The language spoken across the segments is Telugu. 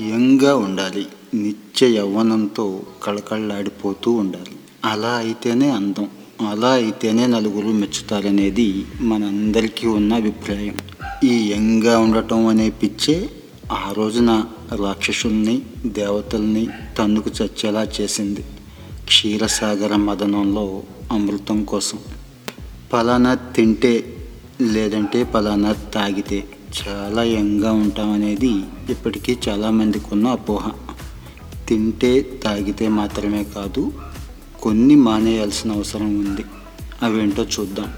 యంగ్గా ఉండాలి. నిత్య యవ్వనంతో కళకళలాడిపోతూ ఉండాలి. అలా అయితేనే అందం. అలా అయితేనే నలుగురు మెచ్చుతారనేది మనందరికీ ఉన్న అభిప్రాయం. ఈ యంగ్గా ఉండటం అనే పిచ్చే ఆ రోజున రాక్షసుల్ని దేవతల్ని తన్నుకు చచ్చేలా చేసింది క్షీరసాగర మదనంలో అమృతం కోసం. పలానా తింటే లేదంటే పలానా తాగితే చాలా యంగ్గా ఉంటామనేది ఇప్పటికీ చాలామందికి ఉన్న అపోహ. తింటే తాగితే మాత్రమే కాదు కొన్ని మానేయాల్సిన అవసరం ఉంది. అవేంటో చూద్దాం.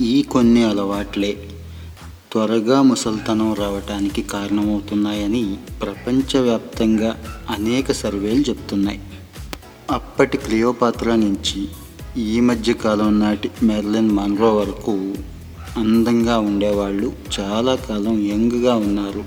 ఈ కొన్ని అలవాట్లే. త్వరగా ముసల్తనం రావటానికి కారణమవుతున్నాయని ప్రపంచవ్యాప్తంగా అనేక సర్వేలు చెప్తున్నాయి. అప్పటి క్లియోపాత్ర నుంచి ఈ మధ్య కాలం నాటి మెర్లిన్ మన్రో వరకు అందంగా ఉండేవాళ్ళు చాలా కాలం యంగ్గా ఉన్నారు.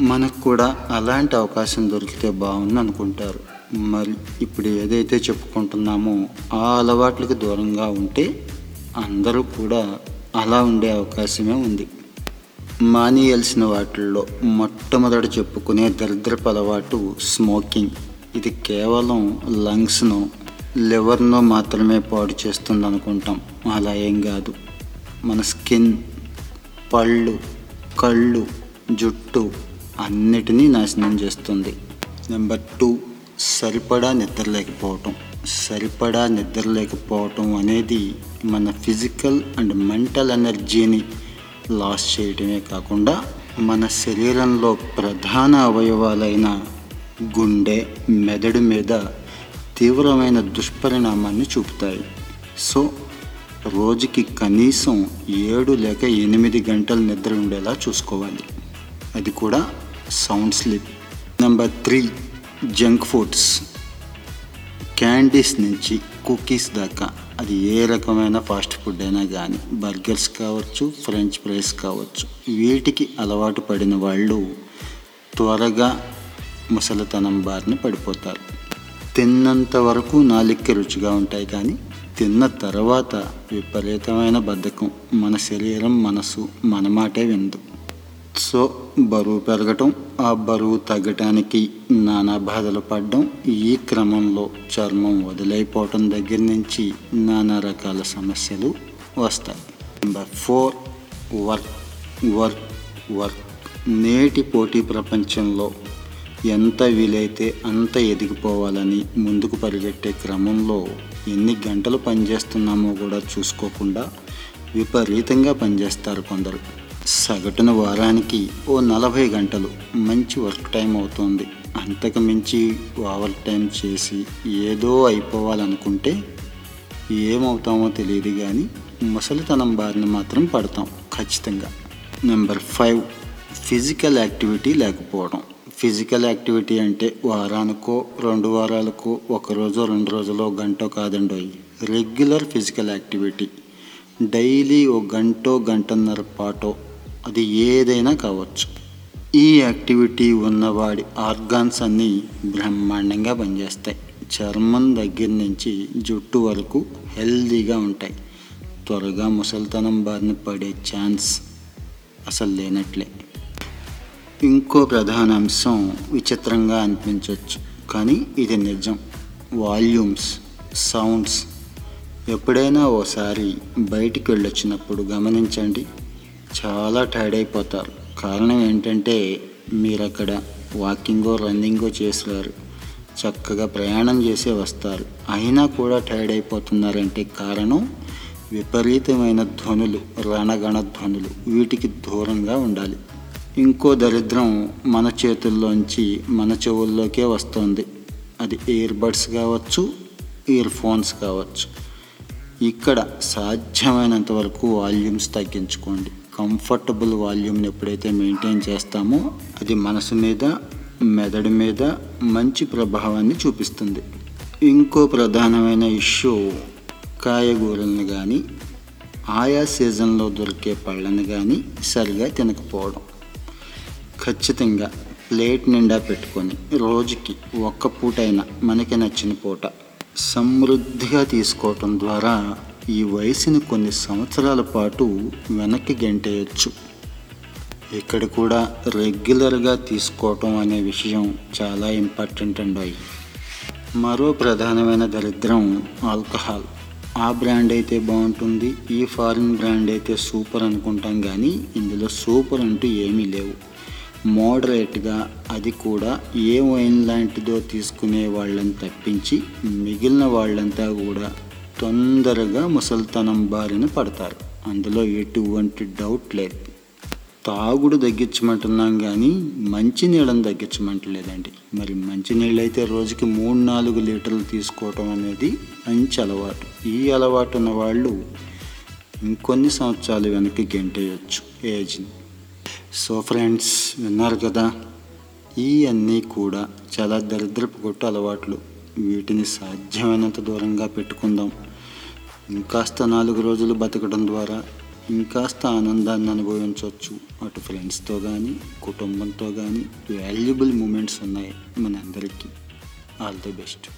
మనకు కూడా అలాంటి అవకాశం దొరికితే బాగుంది అనుకుంటారు. మరి ఇప్పుడు ఏదైతే చెప్పుకుంటున్నామో ఆ అలవాట్లకు దూరంగా ఉంటే అందరూ కూడా అలా ఉండే అవకాశమే ఉంది. మానేయాల్సిన వాటిల్లో మొట్టమొదట చెప్పుకునే దరిద్రపు అలవాటు స్మోకింగ్. ఇది కేవలం లంగ్స్ను లివర్ను మాత్రమే పాడు చేస్తుంది అనుకుంటాం అలా ఏం కాదు. మన స్కిన్ పళ్ళు కళ్ళు జుట్టు అన్నిటినీ నాశనం చేస్తుంది. నెంబర్ టూ సరిపడా నిద్ర లేకపోవటం సరిపడా నిద్ర లేకపోవటం అనేది మన ఫిజికల్ అండ్ మెంటల్ ఎనర్జీని లాస్ చేయడమే కాకుండా మన శరీరంలో ప్రధాన అవయవాలైన గుండె మెదడు మీద తీవ్రమైన దుష్పరిణామాన్ని చూపుతాయి. సో రోజుకి కనీసం ఏడు లేక ఎనిమిది గంటలు నిద్ర ఉండేలా చూసుకోవాలి. అది కూడా sound sleep. Number three junk foods. Candies నుంచి కుకీస్ దాకా అది ఏ రకమైన ఫాస్ట్ ఫుడ్ అయినా కానీ బర్గర్స్ కావచ్చు ఫ్రెంచ్ ఫ్రైస్ కావచ్చు వీటికి అలవాటు పడిన వాళ్ళు త్వరగా ముసలితనం బారిన పడిపోతారు. తిన్నంత వరకు నాలిక్కి రుచిగా ఉంటాయి కానీ తిన్న తర్వాత విపరీతమైన బద్ధకం. మన శరీరం మనసు మన మాటే విందు సో బరువు పెరగటం ఆ బరువు తగ్గటానికి నానా బాధలు పడడం ఈ క్రమంలో చర్మం వదిలైపోవటం దగ్గర నుంచి నానా రకాల సమస్యలు వస్తాయి. Number four work work work నేటి పోటీ ప్రపంచంలో ఎంత వీలైతే అంత ఎదిగిపోవాలని ముందుకు పరిగెట్టే క్రమంలో ఎన్ని గంటలు పనిచేస్తున్నామో కూడా చూసుకోకుండా విపరీతంగా పనిచేస్తారు కొందరు. సగటున వారానికి ఓ నలభై గంటలు మంచి వర్క్ టైం అవుతుంది. అంతకు మించి ఓవర్ టైం చేసి ఏదో అయిపోవాలనుకుంటే ఏమవుతామో తెలియదు కానీ ముసలితనం బారిన మాత్రం పడతాం ఖచ్చితంగా. నెంబర్ ఫైవ్ ఫిజికల్ యాక్టివిటీ లేకపోవడం. ఫిజికల్ యాక్టివిటీ అంటే వారానికో రెండు వారాలకో ఒక రోజు రెండు రోజులో గంటో కాదండి రెగ్యులర్ ఫిజికల్ యాక్టివిటీ. డైలీ ఓ గంటో గంటన్నర పాటో అది ఏదైనా కావచ్చు. ఈ యాక్టివిటీ ఉన్నవాడి ఆర్గాన్స్ అన్నీ బ్రహ్మాండంగా పనిచేస్తాయి. చర్మం దగ్గర నుంచి జుట్టు వరకు హెల్దీగా ఉంటాయి. త్వరగా ముసలితనం బారిన పడే ఛాన్స్ అసలు లేనట్లే. ఇంకో ప్రధాన అంశం విచిత్రంగా అనిపించవచ్చు కానీ ఇది నిజం. Volumes sounds. ఎప్పుడైనా ఓసారి బయటికి వెళ్ళొచ్చినప్పుడు గమనించండి చాలా టైర్డ్ అయిపోతారు. కారణం ఏంటంటే మీరు అక్కడ వాకింగో రన్నింగో చేసారు చక్కగా ప్రయాణం చేసే వస్తారు. అయినా కూడా టైర్డ్ అయిపోతున్నారంటే కారణం విపరీతమైన ధ్వనులు రణగణ ధ్వనులు. వీటికి దూరంగా ఉండాలి. ఇంకో దరిద్రం మన చేతుల్లోంచి మన చెవుల్లోకే వస్తుంది. అది ఇయర్ బడ్స్ కావచ్చు ఇయర్ ఫోన్స్ కావచ్చు. ఇక్కడ సాధ్యమైనంత వరకు వాల్యూమ్స్ తగ్గించుకోండి. కంఫర్టబుల్ వాల్యూమ్ని ఎప్పుడైతే మెయింటైన్ చేస్తామో అది మనసు మీద మెదడు మీద మంచి ప్రభావాన్ని చూపిస్తుంది. ఇంకో ప్రధానమైన ఇష్యూ కాయగూరలను కానీ ఆయా సీజన్లో దొరికే పళ్ళని కానీ సరిగా తినకపోవడం. ఖచ్చితంగా ప్లేట్ నిండా పెట్టుకొని రోజుకి ఒక్క పూటైనా మనకి నచ్చిన పూట సమృద్ధిగా తీసుకోవటం ద్వారా ఈ వయసుని కొన్ని సంవత్సరాల పాటు వెనక్కి గెంటేయచ్చు. ఇక్కడ కూడా రెగ్యులర్గా తీసుకోవటం అనే విషయం చాలా ఇంపార్టెంట్ అండి మరో ప్రధానమైన దరిద్రం ఆల్కహాల్. ఆ బ్రాండ్ అయితే బాగుంటుంది ఈ ఫారిన్ బ్రాండ్ అయితే సూపర్ అనుకుంటాం కానీ ఇందులో సూపర్ అంటూ ఏమీ లేవు. మోడరేట్గా అది కూడా ఏ వైన్ లాంటిదో తీసుకునే వాళ్ళని తప్పించి మిగిలిన వాళ్ళంతా కూడా తొందరగా ముసల్తనం బారిన పడతారు. అందులో ఎటువంటి డౌట్ లేదు. తాగుడు తగ్గించమంటున్నాం కానీ మంచినీళ్ళని తగ్గించమంటలేదండి మరి మంచినీళ్ళు అయితే రోజుకి మూడు నాలుగు లీటర్లు తీసుకోవటం అనేది మంచి అలవాటు. ఈ అలవాటు ఉన్న వాళ్ళు ఇంకొన్ని సంవత్సరాలు వెనక్కి గెంటేయచ్చు. ఏజ్ని సో ఫ్రెండ్స్ విన్నారు కదా? ఈ అన్నీ కూడా చాలా దరిద్రపు కొట్టు అలవాట్లు. వీటిని సాధ్యమైనంత దూరంగా పెట్టుకుందాం. ఇంకాస్త నాలుగు రోజులు బతకడం ద్వారా ఇంకాస్త ఆనందాన్ని అనుభవించవచ్చు అటు ఫ్రెండ్స్తో కానీ కుటుంబంతో కానీ వాల్యుబుల్ మూమెంట్స్ ఉన్నాయి మనందరికీ. All the best